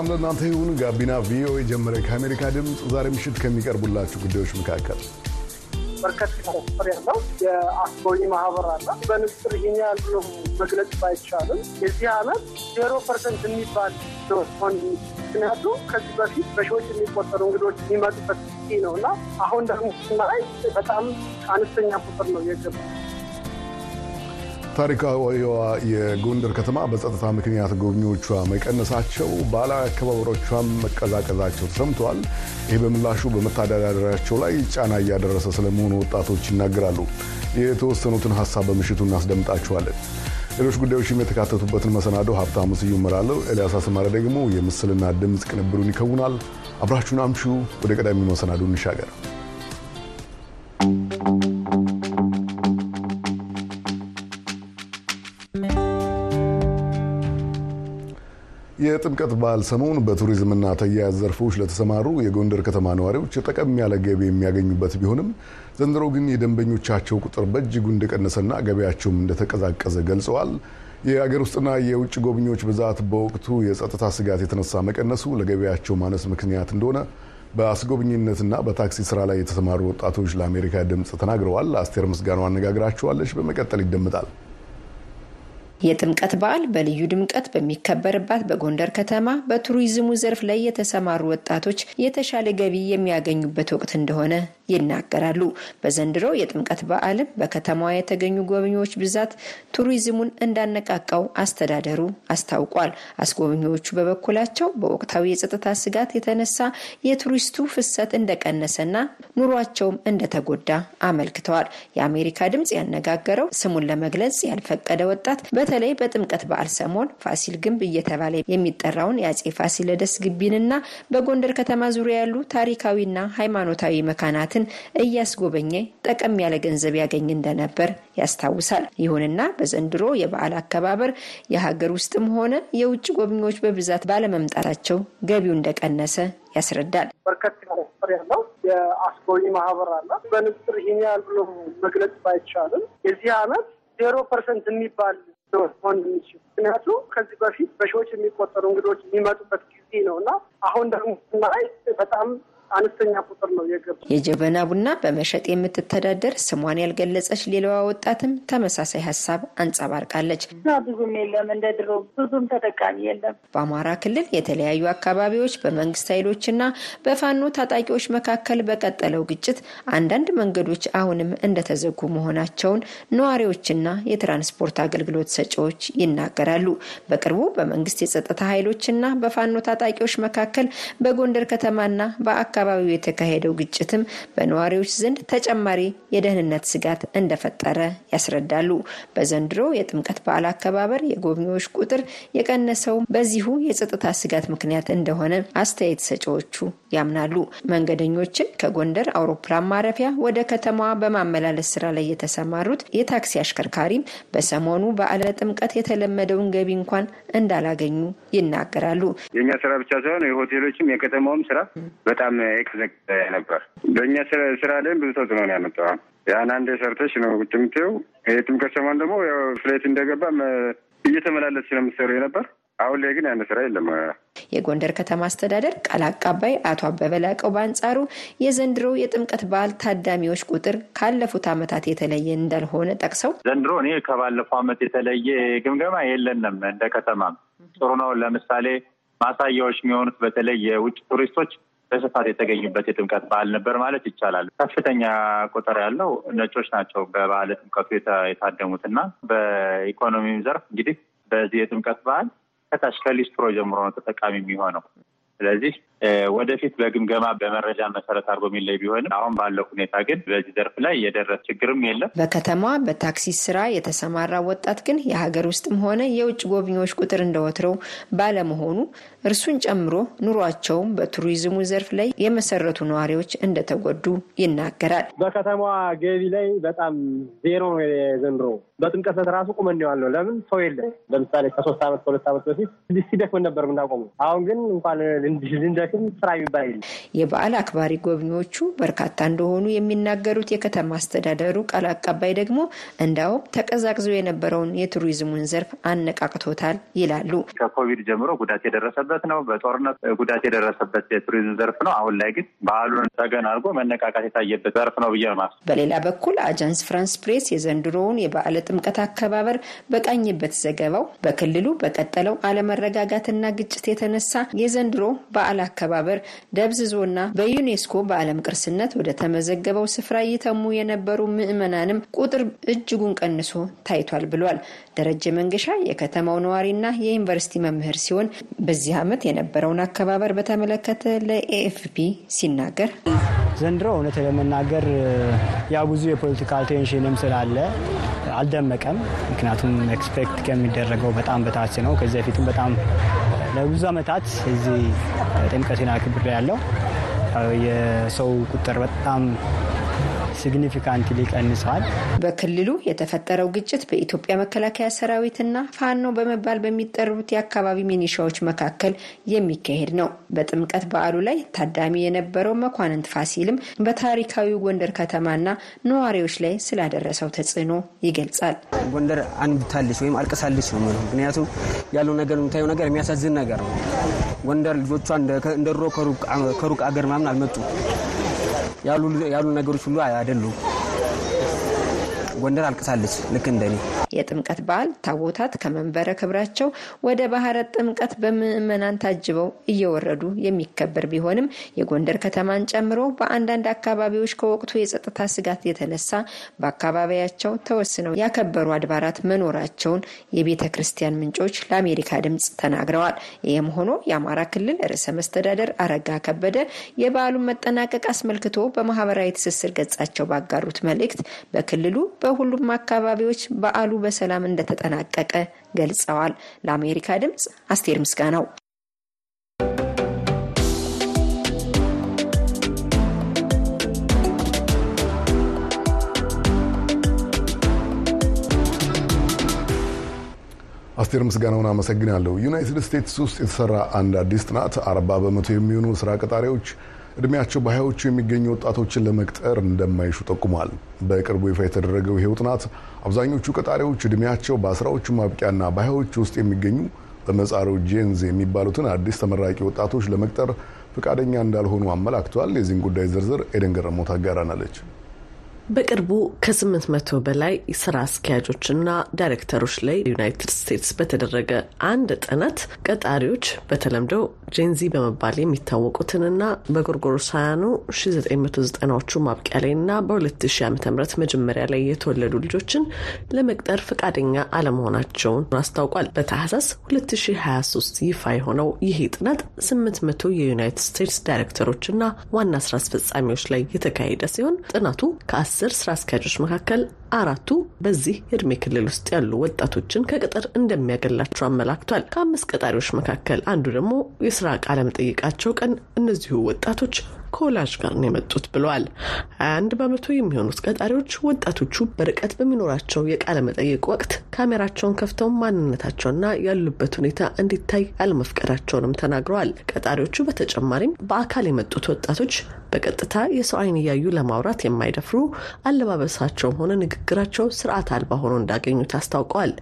ሰላም ለእናንተ ይሁን። ጋቢና ቪኦኤ ጀመረ። ከአሜሪካ ድምፅ ዛሬ ምሽት ከሚቀርቡላችሁ ጉዳዮች መካከል በርከት ቁጥር ያለው የአስጎብኚ ማህበር አለ። በንጽጽር ይሄን ብሎ መግለጽ ባይቻልም የዚህ ዓመት zero percent የሚባል ሆን ምክንያቱም ከዚህ በፊት በሺዎች የሚቆጠሩ እንግዶች የሚመጡበት ነው እና አሁን ደግሞ ስናይ በጣም አነስተኛ ቁጥር ነው የገባ ታሪካዊዋ የጎንደር ከተማ በጸጥታ ምክንያት ጎብኚዎቿ መቀነሳቸው፣ ባህላዊ አከባበሮቿም መቀዛቀዛቸው ተሰምተዋል። ይህ በምላሹ በመተዳደሪያቸው ላይ ጫና እያደረሰ ስለመሆኑ ወጣቶች ይናገራሉ። የተወሰኑትን ሀሳብ በምሽቱ እናስደምጣችኋለን። ሌሎች ጉዳዮችም የተካተቱበትን መሰናዶ ሀብታሙ ስዩም እመራለሁ። ኤልያስ አስማረ ደግሞ የምስልና ድምፅ ቅንብሩን ይከውናል። አብራችሁን አምሹ። ወደ ቀዳሚ መሰናዶ እንሻገር። የጥምቀት በዓል ሰሞን በቱሪዝምና ተያያዝ ዘርፎች ለተሰማሩ የጎንደር ከተማ ነዋሪዎች ጠቀም ያለ ገቢ የሚያገኙበት ቢሆንም ዘንድሮ ግን የደንበኞቻቸው ቁጥር በእጅጉ እንደቀነሰና ገበያቸውም እንደተቀዛቀዘ ገልጸዋል። የአገር ውስጥና የውጭ ጎብኚዎች ብዛት በወቅቱ የጸጥታ ስጋት የተነሳ መቀነሱ ለገበያቸው ማነስ ምክንያት እንደሆነ በአስጎብኝነትና በታክሲ ስራ ላይ የተሰማሩ ወጣቶች ለአሜሪካ ድምፅ ተናግረዋል። አስቴር ምስጋናው አነጋግራቸዋለች። በመቀጠል ይደመጣል። የጥምቀት በዓል በልዩ ድምቀት በሚከበርባት በጎንደር ከተማ በቱሪዝሙ ዘርፍ ላይ የተሰማሩ ወጣቶች የተሻለ ገቢ የሚያገኙበት ወቅት እንደሆነ ይናገራሉ። በዘንድሮ የጥምቀት በዓልም በከተማዋ የተገኙ ጎብኚዎች ብዛት ቱሪዝሙን እንዳነቃቃው አስተዳደሩ አስታውቋል። አስጎብኚዎቹ በበኩላቸው በወቅታዊ የጸጥታ ስጋት የተነሳ የቱሪስቱ ፍሰት እንደቀነሰና ኑሯቸውም እንደተጎዳ አመልክተዋል። የአሜሪካ ድምጽ ያነጋገረው ስሙን ለመግለጽ ያልፈቀደ ወጣት በተለይ በጥምቀት በዓል ሰሞን ፋሲል ግንብ እየተባለ የሚጠራውን የአጼ ፋሲለደስ ግቢንና በጎንደር ከተማ ዙሪያ ያሉ ታሪካዊና ሃይማኖታዊ መካናትን እያስጎበኘ ጠቀም ያለ ገንዘብ ያገኝ እንደነበር ያስታውሳል። ይሁንና በዘንድሮ የበዓል አከባበር የሀገር ውስጥም ሆነ የውጭ ጎብኚዎች በብዛት ባለመምጣታቸው ገቢው እንደቀነሰ ያስረዳል። በርከት ያለው የአስጎብኚ ማህበር አለ። በንጽጽር ይሄን ያህል ብሎ መግለጽ ባይቻልም የዚህ ዓመት zero percent የሚባል ሆን የሚችል ምክንያቱም ከዚህ በፊት በሺዎች የሚቆጠሩ እንግዶች የሚመጡበት ጊዜ ነው እና አሁን ደግሞ ስናይ በጣም አነስተኛ ቁጥር ነው የገቡ። የጀበና ቡና በመሸጥ የምትተዳደር ስሟን ያልገለጸች ሌላዋ ወጣትም ተመሳሳይ ሀሳብ አንጸባርቃለች። ብዙም የለም እንደ ድሮ ብዙም ተጠቃሚ የለም። በአማራ ክልል የተለያዩ አካባቢዎች በመንግስት ኃይሎችና በፋኖ ታጣቂዎች መካከል በቀጠለው ግጭት አንዳንድ መንገዶች አሁንም እንደተዘጉ መሆናቸውን ነዋሪዎችና የትራንስፖርት አገልግሎት ሰጪዎች ይናገራሉ። በቅርቡ በመንግስት የጸጥታ ኃይሎችና በፋኖ ታጣቂዎች መካከል በጎንደር ከተማና በአካ አካባቢው የተካሄደው ግጭትም በነዋሪዎች ዘንድ ተጨማሪ የደህንነት ስጋት እንደፈጠረ ያስረዳሉ። በዘንድሮ የጥምቀት በዓል አከባበር የጎብኚዎች ቁጥር የቀነሰው በዚሁ የጸጥታ ስጋት ምክንያት እንደሆነ አስተያየት ሰጪዎቹ ያምናሉ። መንገደኞችን ከጎንደር አውሮፕላን ማረፊያ ወደ ከተማዋ በማመላለስ ስራ ላይ የተሰማሩት የታክሲ አሽከርካሪም በሰሞኑ በዓለ ጥምቀት የተለመደውን ገቢ እንኳን እንዳላገኙ ይናገራሉ። የእኛ ስራ ብቻ ሳይሆን የሆቴሎችም የከተማውም ስራ በጣም የቀዘቀዘ ነበር። በእኛ ስራ ላይም ብዙ ተጽዕኖ ነው ያመጣው። ያን አንድ ሰርተሽ ነው ቁጭ የምትይው። የጥምቀት ሰሞን ደግሞ ያው flight እንደገባ እየተመላለስ ስለምትሰሩ ነበር። አሁን ላይ ግን ያን ስራ የለም። የጎንደር ከተማ አስተዳደር ቃል አቀባይ አቶ አበበ ላቀው በአንጻሩ የዘንድሮው የጥምቀት በዓል ታዳሚዎች ቁጥር ካለፉት ዓመታት የተለየ እንዳልሆነ ጠቅሰው ዘንድሮ እኔ ከባለፈው ዓመት የተለየ ግምገማ የለንም። እንደ ከተማም ጥሩ ነው። ለምሳሌ ማሳያዎች የሚሆኑት በተለይ የውጭ ቱሪስቶች በስፋት የተገኙበት የጥምቀት በዓል ነበር ማለት ይቻላል። ከፍተኛ ቁጥር ያለው ነጮች ናቸው በበዓለ ጥምቀቱ የታደሙት እና በኢኮኖሚም ዘርፍ እንግዲህ በዚህ የጥምቀት በዓል ከታች ከሊስትሮ ጀምሮ ነው ተጠቃሚ የሚሆነው። ስለዚህ ወደፊት በግምገማ በመረጃ መሰረት አድርጎ የሚለይ ቢሆንም አሁን ባለው ሁኔታ ግን በዚህ ዘርፍ ላይ የደረሰ ችግርም የለም። በከተማዋ በታክሲ ስራ የተሰማራ ወጣት ግን የሀገር ውስጥም ሆነ የውጭ ጎብኚዎች ቁጥር እንደወትረው ባለመሆኑ እርሱን ጨምሮ ኑሯቸውም በቱሪዝሙ ዘርፍ ላይ የመሰረቱ ነዋሪዎች እንደተጎዱ ይናገራል። በከተማዋ ገቢ ላይ በጣም ዜሮ ነው ዘንድሮ። በጥምቀት ራሱ ቁመን ነው። ለምን ሰው የለም። ለምሳሌ ከሶስት ዓመት ከሁለት ዓመት በፊት ሲደክመን ነበር የምናቆሙ። አሁን ግን እንኳን እንድንደክም ስራ የሚባል የለም። የበዓል አክባሪ ጎብኚዎቹ በርካታ እንደሆኑ የሚናገሩት የከተማ አስተዳደሩ ቃል አቀባይ ደግሞ እንዳውም ተቀዛቅዞ የነበረውን የቱሪዝሙን ዘርፍ አነቃቅቶታል ይላሉ። ከኮቪድ ጀምሮ ጉዳት የደረሰበት ነው። በጦርነት ጉዳት የደረሰበት የቱሪዝም ዘርፍ ነው። አሁን ላይ ግን ባህሉን ተገን አድርጎ መነቃቃት የታየበት ዘርፍ ነው ብዬ ነው። በሌላ በኩል አጃንስ ፍራንስ ፕሬስ የዘንድሮውን የበዓለ ጥምቀት አከባበር በቃኝበት ዘገባው በክልሉ በቀጠለው አለመረጋጋትና ግጭት የተነሳ የዘንድሮ በዓል አከባበር ደብዝዞና በዩኔስኮ በዓለም ቅርስነት ወደ ተመዘገበው ስፍራ እየተሙ የነበሩ ምዕመናንም ቁጥር እጅጉን ቀንሶ ታይቷል ብሏል። ደረጀ መንገሻ የከተማው ነዋሪና የዩኒቨርሲቲ መምህር ሲሆን በዚህ ዓመት የነበረውን አከባበር በተመለከተ ለኤኤፍፒ ሲናገር ዘንድሮ እውነት ለመናገር ያው ብዙ የ political tension ም ስላለ አልደመቀም። ምክንያቱም expect ከሚደረገው በጣም በታች ነው። ከዚህ በፊትም በጣም ለብዙ ዓመታት እዚህ ጥምቀትን አክብሬ ያለው። የሰው ቁጥር በጣም significantly ቀንሰዋል። በክልሉ የተፈጠረው ግጭት በኢትዮጵያ መከላከያ ሰራዊትና ፋኖ በመባል በሚጠሩት የአካባቢ ሚኒሻዎች መካከል የሚካሄድ ነው። በጥምቀት በዓሉ ላይ ታዳሚ የነበረው መኳንንት ፋሲልም በታሪካዊ ጎንደር ከተማና ነዋሪዎች ላይ ስላደረሰው ተጽዕኖ ይገልጻል። ጎንደር አንብታለች ወይም አልቅሳለች ነው ምክንያቱም ያለው ነገር የምታየው ነገር የሚያሳዝን ነገር ነው። ጎንደር ልጆቿ እንደ ድሮ ከሩቅ አገር ምናምን አልመጡም ያሉ ነገሮች ሁሉ አይደሉም። ጎንደር አልቅሳለች ልክ እንደኔ። የጥምቀት በዓል ታቦታት ከመንበረ ክብራቸው ወደ ባህረ ጥምቀት በምዕመናን ታጅበው እየወረዱ የሚከበር ቢሆንም የጎንደር ከተማን ጨምሮ በአንዳንድ አካባቢዎች ከወቅቱ የጸጥታ ስጋት የተነሳ በአካባቢያቸው ተወስነው ያከበሩ አድባራት መኖራቸውን የቤተ ክርስቲያን ምንጮች ለአሜሪካ ድምጽ ተናግረዋል። ይህም ሆኖ የአማራ ክልል ርዕሰ መስተዳደር አረጋ ከበደ የበዓሉን መጠናቀቅ አስመልክቶ በማህበራዊ ትስስር ገጻቸው ባጋሩት መልእክት በክልሉ በሁሉም አካባቢዎች በዓሉ በሰላም እንደተጠናቀቀ ገልጸዋል። ለአሜሪካ ድምፅ አስቴር ምስጋናው። አስቴር ምስጋናውን አመሰግናለሁ። ዩናይትድ ስቴትስ ውስጥ የተሰራ አንድ አዲስ ጥናት አርባ በመቶ የሚሆኑ ስራ ቀጣሪዎች እድሜያቸው በሀያዎቹ የሚገኙ ወጣቶችን ለመቅጠር እንደማይሹ ጠቁሟል። በቅርቡ ይፋ የተደረገው ይሄው ጥናት አብዛኞቹ ቀጣሪዎች እድሜያቸው በአስራዎቹ ማብቂያና በሀያዎቹ ውስጥ የሚገኙ በምህጻሩ ጄንዝ የሚባሉትን አዲስ ተመራቂ ወጣቶች ለመቅጠር ፈቃደኛ እንዳልሆኑ አመላክቷል። የዚህን ጉዳይ ዝርዝር ኤደን ገረሞት አጋራናለች። በቅርቡ ከስምንት መቶ በላይ ስራ አስኪያጆችና ዳይሬክተሮች ላይ ዩናይትድ ስቴትስ በተደረገ አንድ ጥናት ቀጣሪዎች በተለምዶ ጄንዚ በመባል የሚታወቁትንና በጎርጎሮሳውያኑ 1990ዎቹ ማብቂያ ላይ እና በ2000 ዓ ም መጀመሪያ ላይ የተወለዱ ልጆችን ለመቅጠር ፈቃደኛ አለመሆናቸውን አስታውቋል። በታህሳስ 2023 ይፋ የሆነው ይህ ጥናት 800 የዩናይትድ ስቴትስ ዳይሬክተሮችና ዋና ስራ አስፈጻሚዎች ላይ የተካሄደ ሲሆን ጥናቱ ከ አስር ስራ አስኪያጆች መካከል አራቱ በዚህ የእድሜ ክልል ውስጥ ያሉ ወጣቶችን ከቅጥር እንደሚያገላቸው አመላክቷል። ከአምስት ቀጣሪዎች መካከል አንዱ ደግሞ የስራ ቃለ መጠይቃቸው ቀን እነዚሁ ወጣቶች ከወላጅ ጋር ነው የመጡት ብለዋል። 21 በመቶ የሚሆኑት ቀጣሪዎች ወጣቶቹ በርቀት በሚኖራቸው የቃለ መጠይቅ ወቅት ካሜራቸውን ከፍተው ማንነታቸውና ያሉበት ሁኔታ እንዲታይ አለመፍቀዳቸውንም ተናግረዋል። ቀጣሪዎቹ በተጨማሪም በአካል የመጡት ወጣቶች በቀጥታ የሰው ዓይን እያዩ ለማውራት የማይደፍሩ አለባበሳቸውም ሆነ ንግግራቸው ስርዓት አልባ ሆኖ እንዳገኙት አስታውቀዋል።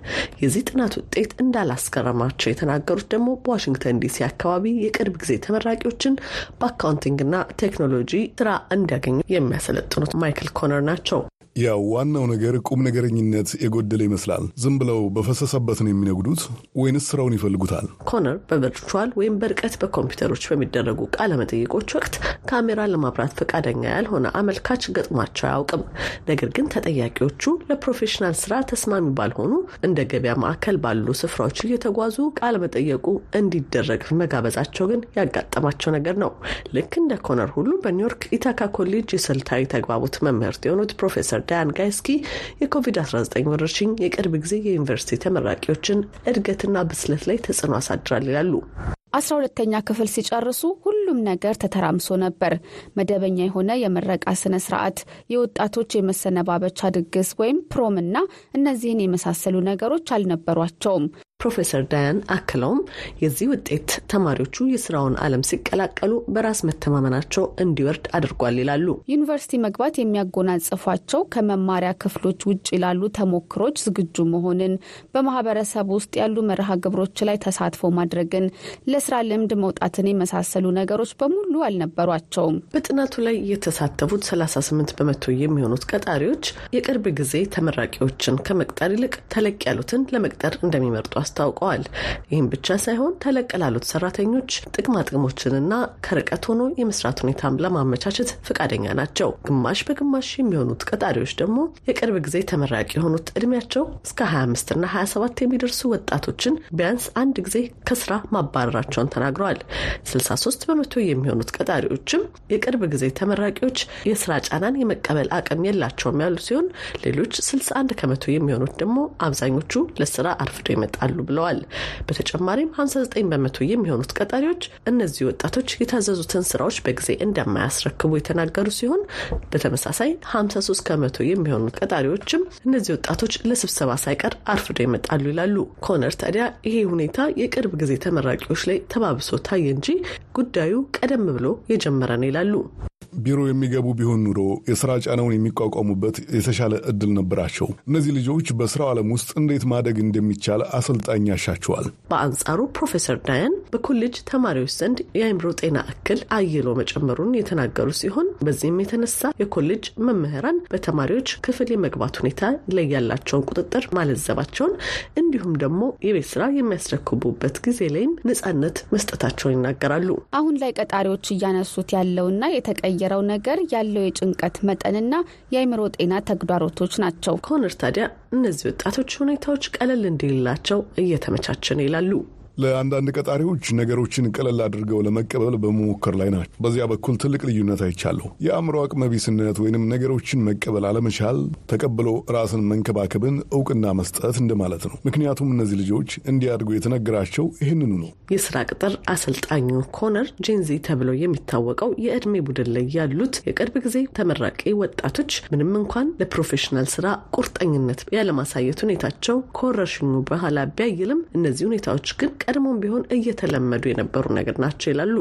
የዚህ ጥናት ውጤት እንዳላስገረማቸው የተናገሩት ደግሞ በዋሽንግተን ዲሲ አካባቢ የቅርብ ጊዜ ተመራቂዎችን በ accounting ና ቴክኖሎጂ ስራ እንዲያገኙ የሚያሰለጥኑት ማይክል ኮነር ናቸው። ያው ዋናው ነገር ቁም ነገረኝነት የጎደለ ይመስላል። ዝም ብለው በፈሰሰበት ነው የሚነጉዱት ወይንስ ስራውን ይፈልጉታል? ኮነር በ virtual ወይም በርቀት በኮምፒውተሮች በሚደረጉ ቃለመጠይቆች ወቅት ካሜራ ለማብራት ፈቃደኛ ያልሆነ አመልካች ገጥሟቸው አያውቅም። ነገር ግን ተጠያቂዎቹ ለ professional ስራ ተስማሚ ባልሆኑ እንደ ገበያ ማዕከል ባሉ ስፍራዎች እየተጓዙ ቃለመጠይቁ እንዲደረግ መጋበዛቸው ግን ያጋጠማቸው ነገር ነው። ልክ እንደ ኮነር ሁሉ በኒውዮርክ ኢታካ ኮሌጅ የስልታዊ ተግባቦት መምህርት የሆኑት ፕሮፌሰር ዳያን ጋይስኪ የኮቪድ-19 ወረርሽኝ የቅርብ ጊዜ የዩኒቨርሲቲ ተመራቂዎችን እድገትና ብስለት ላይ ተጽዕኖ አሳድራል ይላሉ። አስራ ሁለተኛ ክፍል ሲጨርሱ ሁሉም ነገር ተተራምሶ ነበር። መደበኛ የሆነ የምረቃ ስነ ስርዓት፣ የወጣቶች የመሰነባበቻ ድግስ ወይም ፕሮም እና እነዚህን የመሳሰሉ ነገሮች አልነበሯቸውም። ፕሮፌሰር ዳያን አክለውም የዚህ ውጤት ተማሪዎቹ የስራውን ዓለም ሲቀላቀሉ በራስ መተማመናቸው እንዲወርድ አድርጓል ይላሉ። ዩኒቨርሲቲ መግባት የሚያጎናጽፏቸው ከመማሪያ ክፍሎች ውጭ ላሉ ተሞክሮች ዝግጁ መሆንን፣ በማህበረሰብ ውስጥ ያሉ መርሃ ግብሮች ላይ ተሳትፎ ማድረግን፣ ለስራ ልምድ መውጣትን የመሳሰሉ ነገሮች በሙሉ አልነበሯቸውም። በጥናቱ ላይ የተሳተፉት 38 በመቶ የሚሆኑት ቀጣሪዎች የቅርብ ጊዜ ተመራቂዎችን ከመቅጠር ይልቅ ተለቅ ያሉትን ለመቅጠር እንደሚመርጡ አስታውቀዋል። ይህም ብቻ ሳይሆን ተለቅ ላሉት ሰራተኞች ጥቅማ ጥቅሞችንና ከርቀት ሆኖ የመስራት ሁኔታም ለማመቻቸት ፈቃደኛ ናቸው። ግማሽ በግማሽ የሚሆኑት ቀጣሪዎች ደግሞ የቅርብ ጊዜ ተመራቂ የሆኑት እድሜያቸው እስከ 25 እና 27 የሚደርሱ ወጣቶችን ቢያንስ አንድ ጊዜ ከስራ ማባረራቸውን ተናግረዋል። 63 በመቶ የሚሆኑት ቀጣሪዎችም የቅርብ ጊዜ ተመራቂዎች የስራ ጫናን የመቀበል አቅም የላቸውም ያሉ ሲሆን ሌሎች 61 ከመቶ የሚሆኑት ደግሞ አብዛኞቹ ለስራ አርፍዶ ይመጣሉ ብለዋል። በተጨማሪም 59 በመቶ የሚሆኑት ቀጣሪዎች እነዚህ ወጣቶች የታዘዙትን ስራዎች በጊዜ እንደማያስረክቡ የተናገሩ ሲሆን በተመሳሳይ 53 ከመቶ የሚሆኑት ቀጣሪዎችም እነዚህ ወጣቶች ለስብሰባ ሳይቀር አርፍዶ ይመጣሉ ይላሉ። ኮነር ታዲያ ይሄ ሁኔታ የቅርብ ጊዜ ተመራቂዎች ላይ ተባብሶ ታየ እንጂ ጉዳዩ ቀደም ብሎ የጀመረ ነው ይላሉ። ቢሮ የሚገቡ ቢሆን ኑሮ የስራ ጫናውን የሚቋቋሙበት የተሻለ እድል ነበራቸው። እነዚህ ልጆች በስራው ዓለም ውስጥ እንዴት ማደግ እንደሚቻል አሰልጣኝ ያሻቸዋል። በአንጻሩ ፕሮፌሰር ዳያን በኮሌጅ ተማሪዎች ዘንድ የአእምሮ ጤና እክል አይሎ መጨመሩን የተናገሩ ሲሆን በዚህም የተነሳ የኮሌጅ መምህራን በተማሪዎች ክፍል የመግባት ሁኔታ ላይ ያላቸውን ቁጥጥር ማለዘባቸውን እንዲሁም ደግሞ የቤት ስራ የሚያስረክቡበት ጊዜ ላይም ነጻነት መስጠታቸውን ይናገራሉ። አሁን ላይ ቀጣሪዎች እያነሱት ያለውና የተቀየረው ነገር ያለው የጭንቀት መጠንና የአእምሮ ጤና ተግዳሮቶች ናቸው። ኮነር ታዲያ እነዚህ ወጣቶች ሁኔታዎች ቀለል እንዲልላቸው እየተመቻቸን ይላሉ። ለአንዳንድ ቀጣሪዎች ነገሮችን ቀለል አድርገው ለመቀበል በመሞከር ላይ ናቸው። በዚያ በኩል ትልቅ ልዩነት አይቻለሁ። የአእምሮ አቅመቢስነት ወይንም ነገሮችን መቀበል አለመቻል ተቀብሎ ራስን መንከባከብን እውቅና መስጠት እንደማለት ነው። ምክንያቱም እነዚህ ልጆች እንዲያድጉ የተነገራቸው ይህንኑ ነው። የስራ ቅጥር አሰልጣኙ ኮነር ጄንዚ ተብለው የሚታወቀው የእድሜ ቡድን ላይ ያሉት የቅርብ ጊዜ ተመራቂ ወጣቶች ምንም እንኳን ለፕሮፌሽናል ስራ ቁርጠኝነት ያለማሳየት ሁኔታቸው ከወረርሽኙ በኋላ ቢያይልም እነዚህ ሁኔታዎች ግን ቀድሞም ቢሆን እየተለመዱ የነበሩ ነገር ናቸው ይላሉ።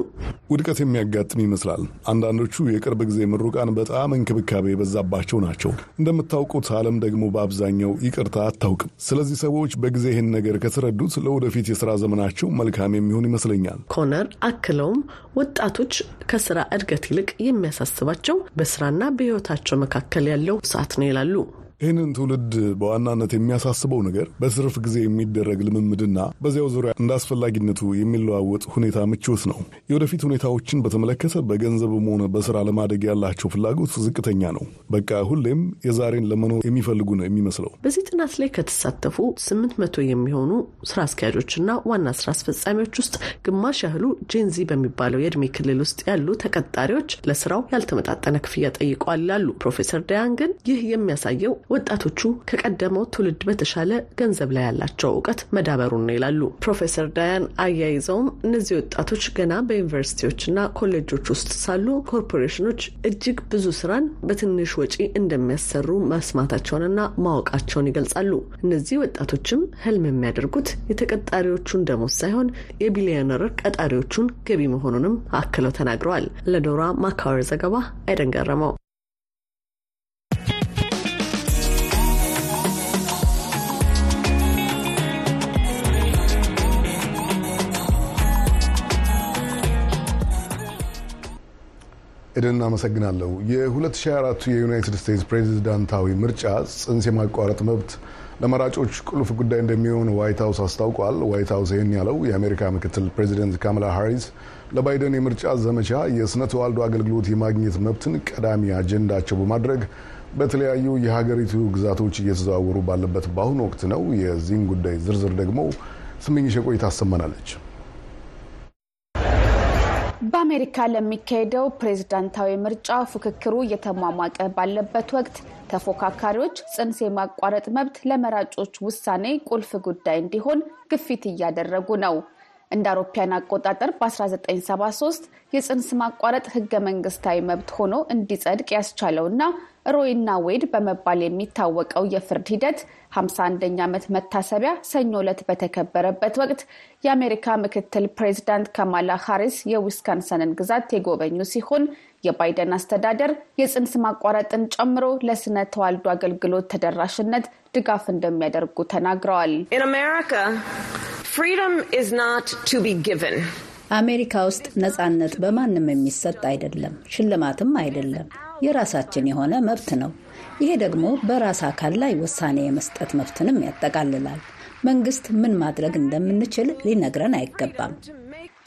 ውድቀት የሚያጋጥም ይመስላል። አንዳንዶቹ የቅርብ ጊዜ ምሩቃን በጣም እንክብካቤ የበዛባቸው ናቸው። እንደምታውቁት ዓለም ደግሞ በአብዛኛው ይቅርታ አታውቅም። ስለዚህ ሰዎች በጊዜ ይህን ነገር ከተረዱት ለወደፊት የስራ ዘመናቸው መልካም የሚሆን ይመስለኛል። ኮነር አክለውም ወጣቶች ከስራ እድገት ይልቅ የሚያሳስባቸው በስራና በህይወታቸው መካከል ያለው ሰዓት ነው ይላሉ። ይህንን ትውልድ በዋናነት የሚያሳስበው ነገር በትርፍ ጊዜ የሚደረግ ልምምድና በዚያው ዙሪያ እንደ አስፈላጊነቱ የሚለዋወጥ ሁኔታ ምቾት ነው። የወደፊት ሁኔታዎችን በተመለከተ በገንዘብም ሆነ በስራ ለማደግ ያላቸው ፍላጎት ዝቅተኛ ነው። በቃ ሁሌም የዛሬን ለመኖር የሚፈልጉ ነው የሚመስለው። በዚህ ጥናት ላይ ከተሳተፉ ስምንት መቶ የሚሆኑ ስራ አስኪያጆችና ዋና ስራ አስፈጻሚዎች ውስጥ ግማሽ ያህሉ ጄንዚ በሚባለው የእድሜ ክልል ውስጥ ያሉ ተቀጣሪዎች ለስራው ያልተመጣጠነ ክፍያ ጠይቀዋል ይላሉ ፕሮፌሰር ዳያን። ግን ይህ የሚያሳየው ወጣቶቹ ከቀደመው ትውልድ በተሻለ ገንዘብ ላይ ያላቸው እውቀት መዳበሩን ነው ይላሉ ፕሮፌሰር ዳያን። አያይዘውም እነዚህ ወጣቶች ገና በዩኒቨርሲቲዎችና ኮሌጆች ውስጥ ሳሉ ኮርፖሬሽኖች እጅግ ብዙ ስራን በትንሽ ወጪ እንደሚያሰሩ መስማታቸውንና ማወቃቸውን ይገልጻሉ። እነዚህ ወጣቶችም ህልም የሚያደርጉት የተቀጣሪዎቹን ደሞዝ ሳይሆን የቢሊዮነር ቀጣሪዎቹን ገቢ መሆኑንም አክለው ተናግረዋል። ለዶራ ማካወር ዘገባ አይደን ኤደን አመሰግናለሁ። የ2024 የዩናይትድ ስቴትስ ፕሬዚዳንታዊ ምርጫ ጽንስ የማቋረጥ መብት ለመራጮች ቁልፍ ጉዳይ እንደሚሆን ዋይት ሀውስ አስታውቋል። ዋይት ሀውስ ይህን ያለው የአሜሪካ ምክትል ፕሬዚደንት ካማላ ሃሪስ ለባይደን የምርጫ ዘመቻ የስነ ተዋልዶ አገልግሎት የማግኘት መብትን ቀዳሚ አጀንዳቸው በማድረግ በተለያዩ የሀገሪቱ ግዛቶች እየተዘዋወሩ ባለበት በአሁኑ ወቅት ነው። የዚህን ጉዳይ ዝርዝር ደግሞ ስመኝሽ የቆየ ታሰማናለች። በአሜሪካ ለሚካሄደው ፕሬዝዳንታዊ ምርጫ ፉክክሩ እየተሟሟቀ ባለበት ወቅት ተፎካካሪዎች ጽንስ የማቋረጥ መብት ለመራጮች ውሳኔ ቁልፍ ጉዳይ እንዲሆን ግፊት እያደረጉ ነው። እንደ አውሮፓያን አቆጣጠር በ1973 የጽንስ ማቋረጥ ህገ መንግስታዊ መብት ሆኖ እንዲጸድቅ ያስቻለውና ሮይና ዌድ በመባል የሚታወቀው የፍርድ ሂደት 51ኛ ዓመት መታሰቢያ ሰኞ ዕለት በተከበረበት ወቅት የአሜሪካ ምክትል ፕሬዚዳንት ካማላ ሃሪስ የዊስካንሰንን ግዛት የጎበኙ ሲሆን የባይደን አስተዳደር የጽንስ ማቋረጥን ጨምሮ ለስነ ተዋልዶ አገልግሎት ተደራሽነት ድጋፍ እንደሚያደርጉ ተናግረዋል። አሜሪካ ውስጥ ነጻነት በማንም የሚሰጥ አይደለም፣ ሽልማትም አይደለም። የራሳችን የሆነ መብት ነው። ይሄ ደግሞ በራስ አካል ላይ ውሳኔ የመስጠት መብትንም ያጠቃልላል። መንግስት ምን ማድረግ እንደምንችል ሊነግረን አይገባም።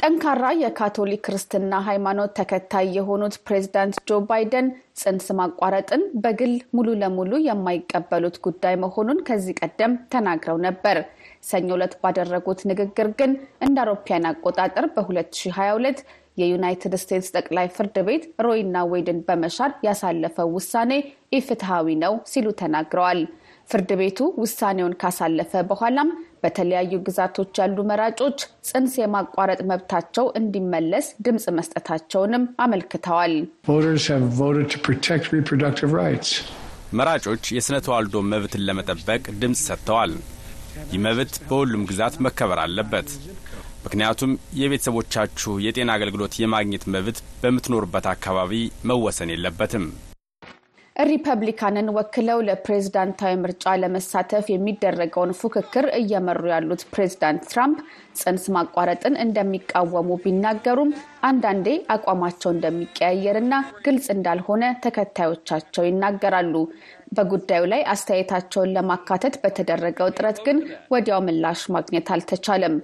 ጠንካራ የካቶሊክ ክርስትና ሃይማኖት ተከታይ የሆኑት ፕሬዚዳንት ጆ ባይደን ጽንስ ማቋረጥን በግል ሙሉ ለሙሉ የማይቀበሉት ጉዳይ መሆኑን ከዚህ ቀደም ተናግረው ነበር። ሰኞ ዕለት ባደረጉት ንግግር ግን እንደ አውሮፓያን አቆጣጠር በ2022 የዩናይትድ ስቴትስ ጠቅላይ ፍርድ ቤት ሮይና ዌድን በመሻር ያሳለፈው ውሳኔ ኢፍትሐዊ ነው ሲሉ ተናግረዋል። ፍርድ ቤቱ ውሳኔውን ካሳለፈ በኋላም በተለያዩ ግዛቶች ያሉ መራጮች ጽንስ የማቋረጥ መብታቸው እንዲመለስ ድምፅ መስጠታቸውንም አመልክተዋል። መራጮች የሥነ ተዋልዶ መብትን ለመጠበቅ ድምፅ ሰጥተዋል። ይህ መብት በሁሉም ግዛት መከበር አለበት። ምክንያቱም የቤተሰቦቻችሁ የጤና አገልግሎት የማግኘት መብት በምትኖርበት አካባቢ መወሰን የለበትም። ሪፐብሊካንን ወክለው ለፕሬዝዳንታዊ ምርጫ ለመሳተፍ የሚደረገውን ፉክክር እየመሩ ያሉት ፕሬዝዳንት ትራምፕ ጽንስ ማቋረጥን እንደሚቃወሙ ቢናገሩም አንዳንዴ አቋማቸው እንደሚቀያየርና ግልጽ እንዳልሆነ ተከታዮቻቸው ይናገራሉ። በጉዳዩ ላይ አስተያየታቸውን ለማካተት በተደረገው ጥረት ግን ወዲያው ምላሽ ማግኘት አልተቻለም።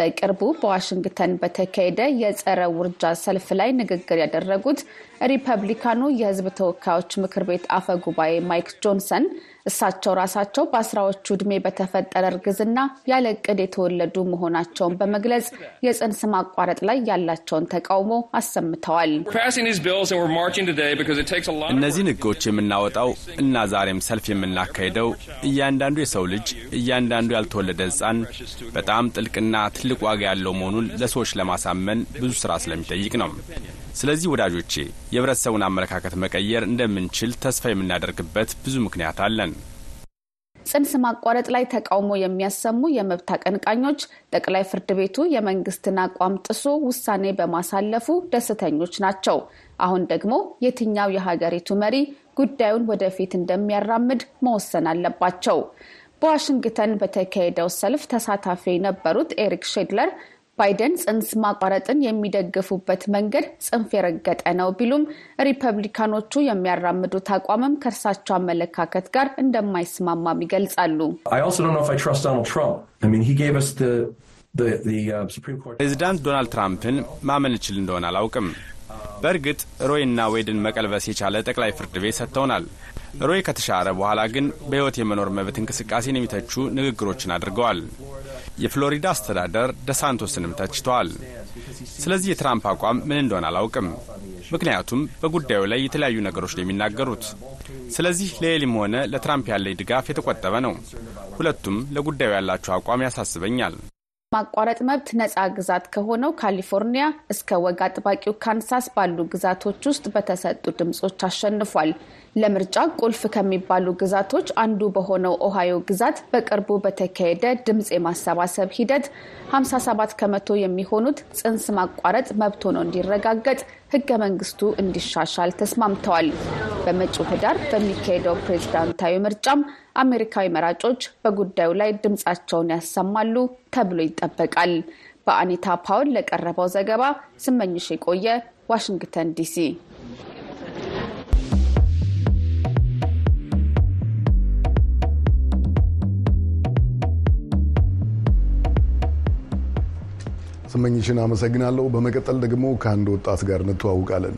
በቅርቡ በዋሽንግተን በተካሄደ የጸረ ውርጃ ሰልፍ ላይ ንግግር ያደረጉት ሪፐብሊካኑ የሕዝብ ተወካዮች ምክር ቤት አፈ ጉባኤ ማይክ ጆንሰን እሳቸው ራሳቸው በአስራዎቹ ዕድሜ በተፈጠረ እርግዝና ያለ እቅድ የተወለዱ መሆናቸውን በመግለጽ የጽንስ ማቋረጥ ላይ ያላቸውን ተቃውሞ አሰምተዋል። እነዚህን ሕጎች የምናወጣው እና ዛሬም ሰልፍ የምናካሄደው እያንዳንዱ የሰው ልጅ እያንዳንዱ ያልተወለደ ሕፃን በጣም ጥልቅና ትልቅ ዋጋ ያለው መሆኑን ለሰዎች ለማሳመን ብዙ ስራ ስለሚጠይቅ ነው። ስለዚህ ወዳጆቼ የህብረተሰቡን አመለካከት መቀየር እንደምንችል ተስፋ የምናደርግበት ብዙ ምክንያት አለን። ጽንስ ማቋረጥ ላይ ተቃውሞ የሚያሰሙ የመብት አቀንቃኞች ጠቅላይ ፍርድ ቤቱ የመንግስትን አቋም ጥሶ ውሳኔ በማሳለፉ ደስተኞች ናቸው። አሁን ደግሞ የትኛው የሀገሪቱ መሪ ጉዳዩን ወደፊት እንደሚያራምድ መወሰን አለባቸው። በዋሽንግተን በተካሄደው ሰልፍ ተሳታፊ የነበሩት ኤሪክ ሼድለር ባይደን ጽንስ ማቋረጥን የሚደግፉበት መንገድ ጽንፍ የረገጠ ነው ቢሉም ሪፐብሊካኖቹ የሚያራምዱት አቋምም ከእርሳቸው አመለካከት ጋር እንደማይስማማም ይገልጻሉ። ፕሬዚዳንት ዶናልድ ትራምፕን ማመን እችል እንደሆነ አላውቅም። በእርግጥ ሮይና ዌድን መቀልበስ የቻለ ጠቅላይ ፍርድ ቤት ሰጥተውናል። ሮይ ከተሻረ በኋላ ግን በሕይወት የመኖር መብት እንቅስቃሴን የሚተቹ ንግግሮችን አድርገዋል። የፍሎሪዳ አስተዳደር ደሳንቶስንም ተችተዋል። ስለዚህ የትራምፕ አቋም ምን እንደሆነ አላውቅም፣ ምክንያቱም በጉዳዩ ላይ የተለያዩ ነገሮች ነው የሚናገሩት። ስለዚህ ለኤሊም ሆነ ለትራምፕ ያለኝ ድጋፍ የተቆጠበ ነው። ሁለቱም ለጉዳዩ ያላቸው አቋም ያሳስበኛል። ማቋረጥ መብት ነፃ ግዛት ከሆነው ካሊፎርኒያ እስከ ወግ አጥባቂው ካንሳስ ባሉ ግዛቶች ውስጥ በተሰጡ ድምጾች አሸንፏል። ለምርጫ ቁልፍ ከሚባሉ ግዛቶች አንዱ በሆነው ኦሃዮ ግዛት በቅርቡ በተካሄደ ድምፅ የማሰባሰብ ሂደት 57 ከመቶ የሚሆኑት ጽንስ ማቋረጥ መብት ሆኖ እንዲረጋገጥ ሕገ መንግስቱ እንዲሻሻል ተስማምተዋል። በመጪው ህዳር በሚካሄደው ፕሬዝዳንታዊ ምርጫም አሜሪካዊ መራጮች በጉዳዩ ላይ ድምፃቸውን ያሰማሉ ተብሎ ይጠበቃል። በአኒታ ፓውል ለቀረበው ዘገባ ስመኝሽ የቆየ ዋሽንግተን ዲሲ። ስመኝሽን አመሰግናለሁ። በመቀጠል ደግሞ ከአንድ ወጣት ጋር እንተዋውቃለን።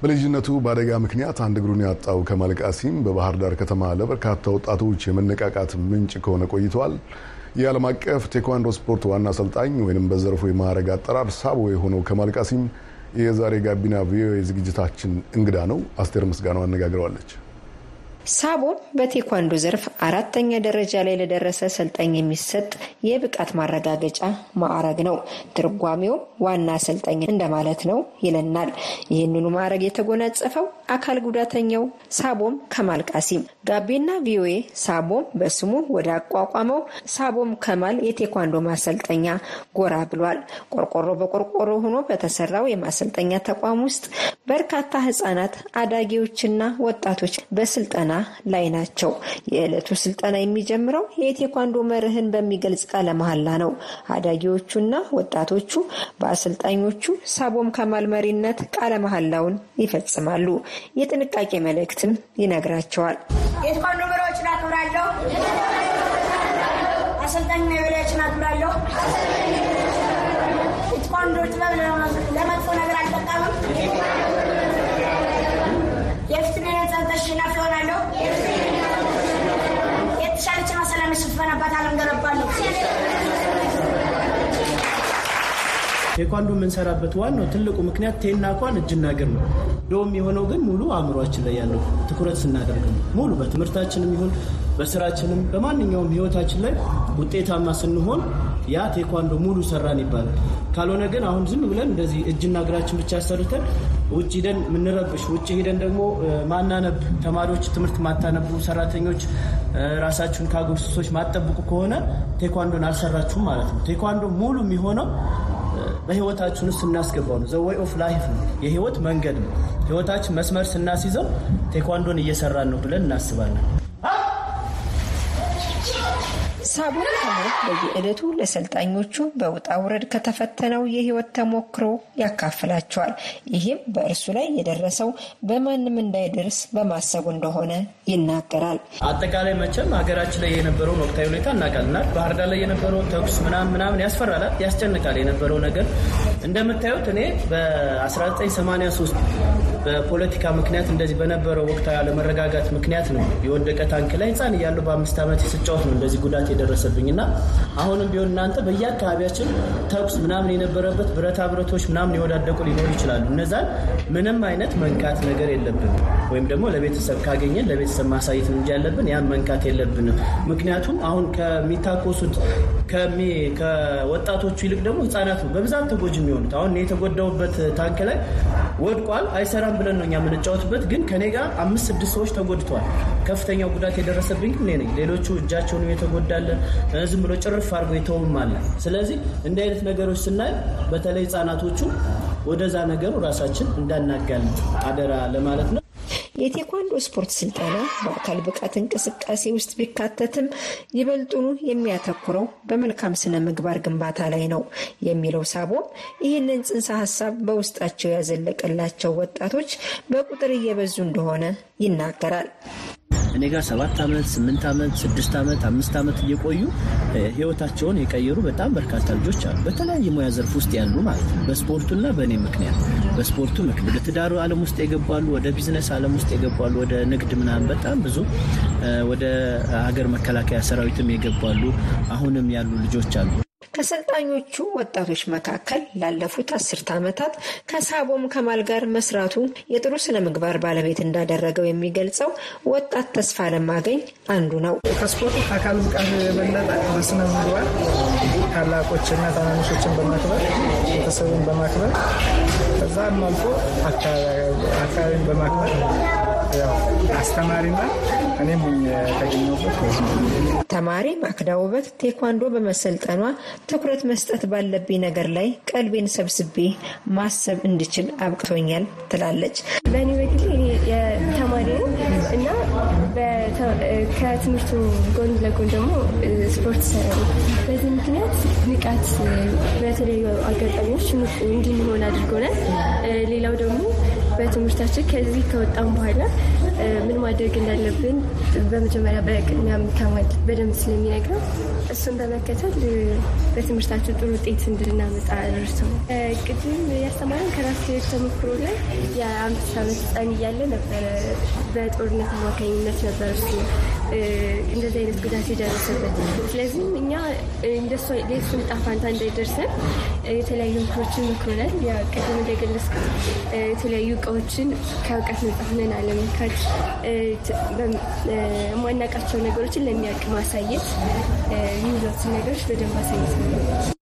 በልጅነቱ በአደጋ ምክንያት አንድ እግሩን ያጣው ከማል ቃሲም በባህር ዳር ከተማ ለበርካታ ወጣቶች የመነቃቃት ምንጭ ከሆነ ቆይተዋል። የዓለም አቀፍ ቴኳንዶ ስፖርት ዋና አሰልጣኝ ወይም በዘርፉ የማዕረግ አጠራር ሳቦ የሆነው ከማል ቃሲም የዛሬ ጋቢና ቪኦኤ ዝግጅታችን እንግዳ ነው። አስቴር ምስጋናው አነጋግረዋለች። ሳቦን በቴኳንዶ ዘርፍ አራተኛ ደረጃ ላይ ለደረሰ ሰልጣኝ የሚሰጥ የብቃት ማረጋገጫ ማዕረግ ነው። ትርጓሜውም ዋና አሰልጣኝ እንደማለት ነው ይለናል። ይህንኑ ማዕረግ የተጎናጸፈው አካል ጉዳተኛው ሳቦም ከማል ቃሲም። ጋቢና ቪኦኤ ሳቦም በስሙ ወደ አቋቋመው ሳቦም ከማል የቴኳንዶ ማሰልጠኛ ጎራ ብሏል። ቆርቆሮ በቆርቆሮ ሆኖ በተሰራው የማሰልጠኛ ተቋም ውስጥ በርካታ ህጻናት፣ አዳጊዎችና ወጣቶች በስልጠና ላይ ናቸው። የዕለቱ ስልጠና የሚጀምረው የቴኳንዶ መርህን በሚገልጽ ቃለ መሐላ ነው። አዳጊዎቹና ወጣቶቹ በአሰልጣኞቹ ሳቦም ከማል መሪነት ቃለ መሐላውን ይፈጽማሉ። የጥንቃቄ መልእክትም ይነግራቸዋል። የቴኳንዶ መሪዎችን አክብራለሁ። አሰልጣኝ መሪዎችን አክብራለሁ። የቴኳንዶ ጥበብ ለመጥፎ ነገር አልጠቀምም። የፊትን የነጻነት አሸናፊ የሰፈነባት ዓለም ገነባለሁ። ቴኳንዶ የምንሰራበት ዋናው ትልቁ ምክንያት ቴና ኳን እጅና እግር ነው። ዶም የሆነው ግን ሙሉ አእምሯችን ላይ ያለው ትኩረት ስናደርግ ነው። ሙሉ በትምህርታችንም ይሁን በስራችንም በማንኛውም ህይወታችን ላይ ውጤታማ ስንሆን ያ ቴኳንዶ ሙሉ ሰራን ይባላል። ካልሆነ ግን አሁን ዝም ብለን እንደዚህ እጅና እግራችን ብቻ ሰርተን ውጭ ሂደን የምንረብሽ ውጭ ሂደን ደግሞ ማናነብ ተማሪዎች፣ ትምህርት ማታነቡ ሰራተኞች፣ ራሳችሁን ከአጉል ሱሶች ማጠብቁ ከሆነ ቴኳንዶን አልሰራችሁም ማለት ነው። ቴኳንዶ ሙሉ የሚሆነው በህይወታችን ውስጥ ስናስገባው ነው። the way of life ነው፣ የህይወት መንገድ ነው። ህይወታችን መስመር ስናስይዘው ቴኳንዶን እየሰራን ነው ብለን እናስባለን። ሳቦን ከማል በየዕለቱ ለሰልጣኞቹ በውጣ ውረድ ከተፈተነው የህይወት ተሞክሮ ያካፍላቸዋል። ይህም በእርሱ ላይ የደረሰው በማንም እንዳይደርስ በማሰቡ እንደሆነ ይናገራል። አጠቃላይ መቼም ሀገራችን ላይ የነበረውን ወቅታዊ ሁኔታ እናውቃልናል። ባህር ዳር ላይ የነበረው ተኩስ ምናምን ምናምን ያስፈራላል፣ ያስጨንቃል የነበረው ነገር እንደምታዩት እኔ በ1983 በፖለቲካ ምክንያት እንደዚህ በነበረው ወቅታዊ አለመረጋጋት ምክንያት ነው የወደቀ ታንክ ላይ ህፃን እያለሁ በአምስት ዓመት ስጫወት ነው እንደዚህ ጉዳት የደረሰብኝ እና አሁንም ቢሆን እናንተ በየአካባቢያችን ተኩስ ምናምን የነበረበት ብረታ ብረቶች ምናምን የወዳደቁ ሊኖሩ ይችላሉ። እነዛን ምንም አይነት መንካት ነገር የለብንም ወይም ደግሞ ለቤተሰብ ካገኘን ለቤተሰብ ማሳየት እንጂ ያለብን ያን መንካት የለብንም። ምክንያቱም አሁን ከሚታኮሱት ከወጣቶቹ ይልቅ ደግሞ ህጻናት ነው በብዛት ተጎጂ የሚሆኑት። አሁን የተጎዳውበት ታንክ ላይ ወድቋል አይሰራም ብለን ነው እኛ የምንጫወትበት፣ ግን ከኔ ጋር አምስት ስድስት ሰዎች ተጎድተዋል። ከፍተኛው ጉዳት የደረሰብኝ እኔ ነኝ። ሌሎቹ እጃቸውንም የተጎዳለ ዝም ብሎ ጭርፍ አድርጎ የተውም አለ። ስለዚህ እንዲህ አይነት ነገሮች ስናይ በተለይ ህጻናቶቹ ወደዛ ነገሩ ራሳችን እንዳናጋልጥ አደራ ለማለት ነው። የቴኳንዶ ስፖርት ስልጠና በአካል ብቃት እንቅስቃሴ ውስጥ ቢካተትም ይበልጡኑ የሚያተኩረው በመልካም ስነ ምግባር ግንባታ ላይ ነው የሚለው ሳቦም ይህንን ጽንሰ ሀሳብ በውስጣቸው ያዘለቀላቸው ወጣቶች በቁጥር እየበዙ እንደሆነ ይናገራል። እኔ ጋር ሰባት ዓመት ስምንት ዓመት ስድስት ዓመት አምስት ዓመት እየቆዩ ህይወታቸውን የቀየሩ በጣም በርካታ ልጆች አሉ። በተለያየ ሙያ ዘርፍ ውስጥ ያሉ ማለት ነው። በስፖርቱና በእኔ ምክንያት በስፖርቱ ምክንያት ወደ ትዳሩ ዓለም ውስጥ የገባሉ፣ ወደ ቢዝነስ ዓለም ውስጥ የገባሉ፣ ወደ ንግድ ምናምን በጣም ብዙ ወደ ሀገር መከላከያ ሰራዊትም የገባሉ አሁንም ያሉ ልጆች አሉ። ከሰልጣኞቹ ወጣቶች መካከል ላለፉት አስርተ ዓመታት ከሳቦም ከማል ጋር መስራቱ የጥሩ ስነ ምግባር ባለቤት እንዳደረገው የሚገልጸው ወጣት ተስፋ ለማገኝ አንዱ ነው። ከስፖርቱ ከአካል ብቃት የበለጠ በስነ ምግባር ታላቆችና ታናናሾችን በማክበር ቤተሰብን በማክበር ከዛም አልፎ አካባቢን በማክበር አስተማሪና እኔም የተገኘሁበት ተማሪ ማክዳ ውበት ቴኳንዶ በመሰልጠኗ ትኩረት መስጠት ባለብኝ ነገር ላይ ቀልቤን ሰብስቤ ማሰብ እንድችል አብቅቶኛል ትላለች። በእኔ በግሌ ተማሪ እና ከትምህርቱ ጎን ለጎን ደግሞ ስፖርት እሰራለሁ። በዚህ ምክንያት ንቃት በተለያዩ አጋጣሚዎች ንቁ እንድንሆን አድርጎናል። ሌላው ደግሞ በትምህርታችን ከዚህ ከወጣም በኋላ ምን ማድረግ እንዳለብን በመጀመሪያ በቅድሚያ ከማድ በደንብ ስለሚነግረው እሱን በመከተል በትምህርታችን ጥሩ ውጤት እንድናመጣ ደርሰው ቅድም ያስተማረን ከራስ ህይወት ተሞክሮ ላይ የአምስት ዓመት ህፃን እያለ ነበረ በጦርነት አማካኝነት ነበር እሱ እንደዚህ አይነት ጉዳት የደረሰበት። ስለዚህም እኛ እንደሱ ዕጣ ፈንታ እንዳይደርሰን የተለያዩ ምክሮችን መክሮናል። ቅድም እንደገለጽኩት የተለያዩ እቃዎችን ከእውቀት ነጻ ሆነን አለመንካት፣ የማናውቃቸው ነገሮችን ለሚያውቅ ማሳየት፣ የሚሉትን ነገሮች በደንብ ነው።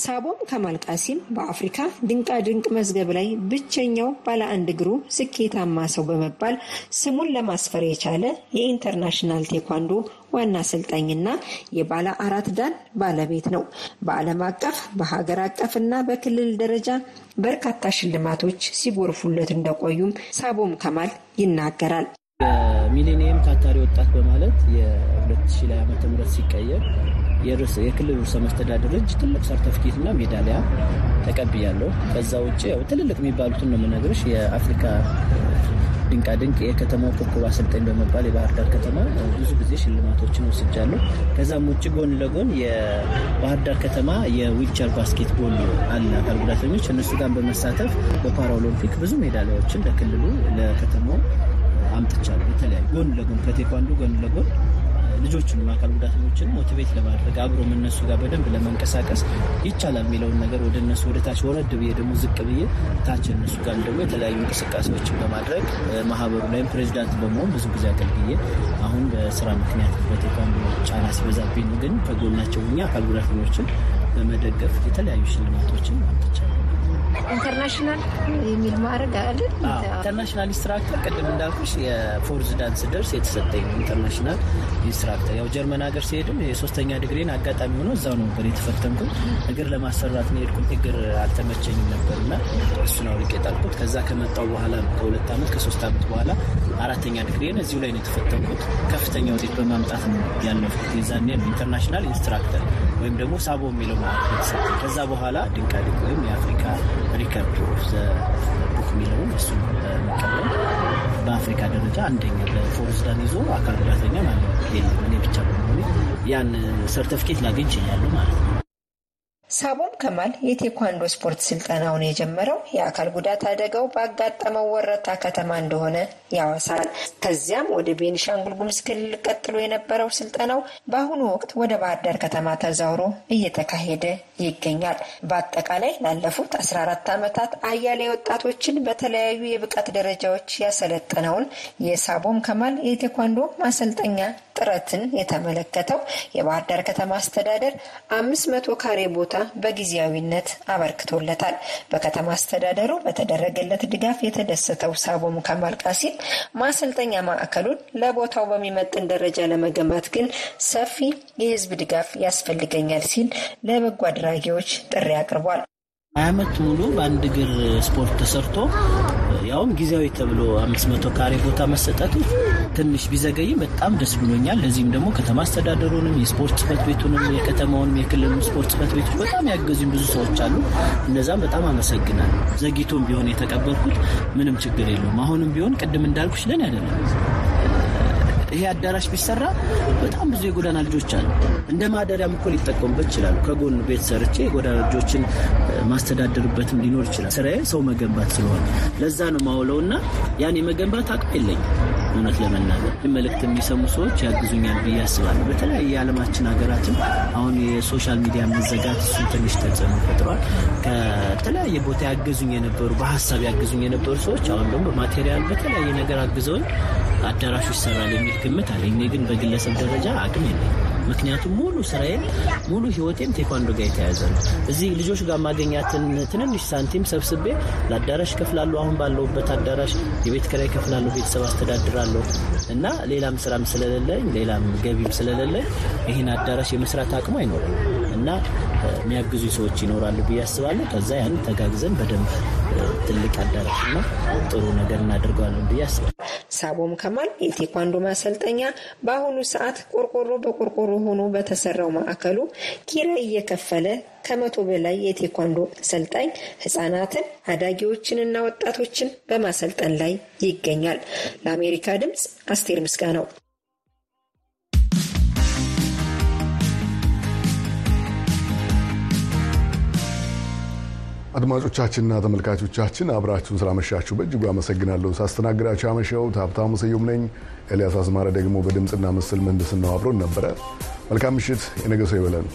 ሳቦም ከማል ቃሲም በአፍሪካ ድንቃ ድንቅ መዝገብ ላይ ብቸኛው ባለ አንድ እግሩ ስኬታማ ሰው በመባል ስሙን ለማስፈር የቻለ የኢንተርናሽናል ቴኳንዶ ዋና አሰልጣኝና የባለ አራት ዳን ባለቤት ነው። በዓለም አቀፍ በሀገር አቀፍ እና በክልል ደረጃ በርካታ ሽልማቶች ሲጎርፉለት እንደቆዩም ሳቦም ከማል ይናገራል። የሚሌኒየም ታታሪ ወጣት በማለት የ2000 ላይ ዓመተ ምህረት ሲቀየር የክልል ርዕሰ መስተዳድር እጅ ትልቅ ሰርተፍኬት እና ሜዳሊያ ተቀብያለሁ። ከዛ ውጭ ያው ትልልቅ የሚባሉትን ነው የምነግርሽ። የአፍሪካ ድንቃድንቅ የከተማው ኮከብ አሰልጣኝ በመባል የባህር ዳር ከተማ ብዙ ጊዜ ሽልማቶችን ወስጃለሁ። ከዛም ውጭ ጎን ለጎን የባህር ዳር ከተማ የዊልቸር ባስኬትቦል አለ አካል ጉዳተኞች እነሱ ጋር በመሳተፍ በፓራኦሎምፒክ ብዙ ሜዳሊያዎችን ለክልሉ ለከተማው አምጥቻለሁ። የተለያዩ ጎን ለጎን ከቴኳንዶ ጎን ለጎን ልጆቹንም አካል ጉዳተኞችን ሞቲቬት ለማድረግ አብሮ እነሱ ጋር በደንብ ለመንቀሳቀስ ይቻላል የሚለውን ነገር ወደ እነሱ ወደ ታች ወረድ ብዬ ደግሞ ዝቅ ብዬ ታች እነሱ ጋር ደግሞ የተለያዩ እንቅስቃሴዎችን በማድረግ ማህበሩ ላይም ፕሬዚዳንት በመሆን ብዙ ጊዜ አገልግዬ አሁን በስራ ምክንያት በቴኳንዶ ጫና ሲበዛብኝ ግን ከጎናቸው እኛ አካል ጉዳተኞችን በመደገፍ የተለያዩ ሽልማቶችን አምጥቻለሁ። international የሚል ማዕረግ አለ። international instructor ቅድም እንዳልኩሽ የ fourth dan ደርሶ የተሰጠኝ international instructor። ያው ጀርመን ሀገር ሲሄድም የሶስተኛ ዲግሪን አጋጣሚ ሆኖ እዛው ነበር የተፈተንኩት። እግር ለማሰራት ነው የሄድኩት። እግር አልተመቸኝም ነበር እና እሱን አውልቄ ጣልኩት። ከዛ ከመጣው በኋላ ከሁለት ዓመት ከሶስት ዓመት በኋላ አራተኛ ዲግሪን እዚሁ ላይ ነው የተፈተንኩት። ከፍተኛ ውጤት በማምጣት ነው ያለፍኩት። የዛኔ ነው international instructor ወይም ደግሞ ሳቦ የሚለው ማለት የተሰጠኝ። ከዛ በኋላ ድንቃድንቅ ወይም የአፍሪካ record of the book የሚለውን እሱ መቀበል በአፍሪካ ደረጃ አንደኛ ለ fourth dan ይዞ አካል ጉዳተኛ ማለት የለም እኔ ብቻ በመሆኔ ያን ሰርተፍኬት ላገኝ ችያለሁ ማለት ነው። ሳቦም ከማል የቴኳንዶ ስፖርት ስልጠናውን የጀመረው የአካል ጉዳት አደጋው ባጋጠመው ወረታ ከተማ እንደሆነ ያወሳል። ከዚያም ወደ ቤኒሻንጉል ጉሙዝ ክልል ቀጥሎ የነበረው ስልጠናው በአሁኑ ወቅት ወደ ባህር ዳር ከተማ ተዛውሮ እየተካሄደ ይገኛል። በአጠቃላይ ላለፉት 14 ዓመታት አያሌ ወጣቶችን በተለያዩ የብቃት ደረጃዎች ያሰለጠነውን የሳቦም ከማል የቴኳንዶ ማሰልጠኛ ጥረትን የተመለከተው የባህር ዳር ከተማ አስተዳደር አምስት መቶ ካሬ ቦታ በጊዜያዊነት አበርክቶለታል። በከተማ አስተዳደሩ በተደረገለት ድጋፍ የተደሰተው ሳቦም ከማል ቃሲም ማሰልጠኛ ማዕከሉን ለቦታው በሚመጥን ደረጃ ለመገንባት ግን ሰፊ የሕዝብ ድጋፍ ያስፈልገኛል ሲል ለበጎ አድራጊዎች ጥሪ አቅርቧል። ሀያ ዓመት ሙሉ በአንድ እግር ስፖርት ተሰርቶ ያውም ጊዜያዊ ተብሎ አምስት መቶ ካሬ ቦታ መሰጠቱ ትንሽ ቢዘገይም በጣም ደስ ብሎኛል። ለዚህም ደግሞ ከተማ አስተዳደሩንም የስፖርት ጽሕፈት ቤቱንም የከተማውንም የክልሉን ስፖርት ጽሕፈት ቤቶች በጣም ያገዙኝ ብዙ ሰዎች አሉ። እነዛም በጣም አመሰግናለሁ። ዘግይቶም ቢሆን የተቀበልኩት ምንም ችግር የለውም። አሁንም ቢሆን ቅድም እንዳልኩሽ ለኔ አይደለም ይሄ አዳራሽ ቢሰራ በጣም ብዙ የጎዳና ልጆች አሉ። እንደ ማደሪያም እኮ ሊጠቀሙበት ይችላሉ። ከጎን ቤት ሰርቼ የጎዳና ልጆችን ማስተዳደርበትም ሊኖር ይችላል። ስራዬ ሰው መገንባት ስለሆነ ለዛ ነው ማውለው እና ያን የመገንባት አቅም የለኝም። እውነት ለመናገር መልእክት የሚሰሙ ሰዎች ያግዙኛል ብዬ አስባለሁ። በተለያየ የዓለማችን ሀገራትም አሁን የ social media መዘጋት እሱ ትንሽ ተጽዕኖ ፈጥሯል። ከተለያየ ቦታ ያገዙኝ የነበሩ በሀሳብ ያገዙኝ የነበሩ ሰዎች አሁን ደግሞ በ material በተለያየ ነገር አግዘውኝ አዳራሹ ይሰራል የሚል ግምት አለ። እኔ ግን በግለሰብ ደረጃ አቅም የለኝ። ምክንያቱም ሙሉ ስራዬን ሙሉ ህይወቴም ቴኳንዶ ጋር የተያያዘ ነው። እዚህ ልጆች ጋር ማገኛትን ትንንሽ ሳንቲም ሰብስቤ ለአዳራሽ ከፍላለሁ። አሁን ባለሁበት አዳራሽ የቤት ኪራይ ከፍላለሁ፣ ቤተሰብ አስተዳድራለሁ እና ሌላም ስራም ስለሌለኝ ሌላም ገቢም ስለሌለኝ ይህን አዳራሽ የመስራት አቅሙ አይኖርም እና የሚያግዙ ሰዎች ይኖራሉ ብዬ አስባለሁ። ከዛ ያን ተጋግዘን በደንብ ትልቅ አዳራሽና ጥሩ ነገር እናደርገዋለን ብዬ አስባለሁ። ሳቦም ከማል የቴኳንዶ ማሰልጠኛ በአሁኑ ሰዓት ቆርቆሮ በቆርቆሮ ሆኖ በተሰራው ማዕከሉ ኪራይ እየከፈለ ከመቶ በላይ የቴኳንዶ አሰልጣኝ ህጻናትን፣ አዳጊዎችንና ወጣቶችን በማሰልጠን ላይ ይገኛል። ለአሜሪካ ድምፅ አስቴር ምስጋ አድማጮቻችንና ተመልካቾቻችን አብራችሁን ስላመሻችሁ በእጅጉ አመሰግናለሁ። ሳስተናግዳችሁ ያመሸሁት ሀብታሙ ስዩም ነኝ። ኤልያስ አስማረ ደግሞ በድምፅና ምስል ምህንድስናው አብሮን ነበረ። መልካም ምሽት። የነገ ሰው ይበለን።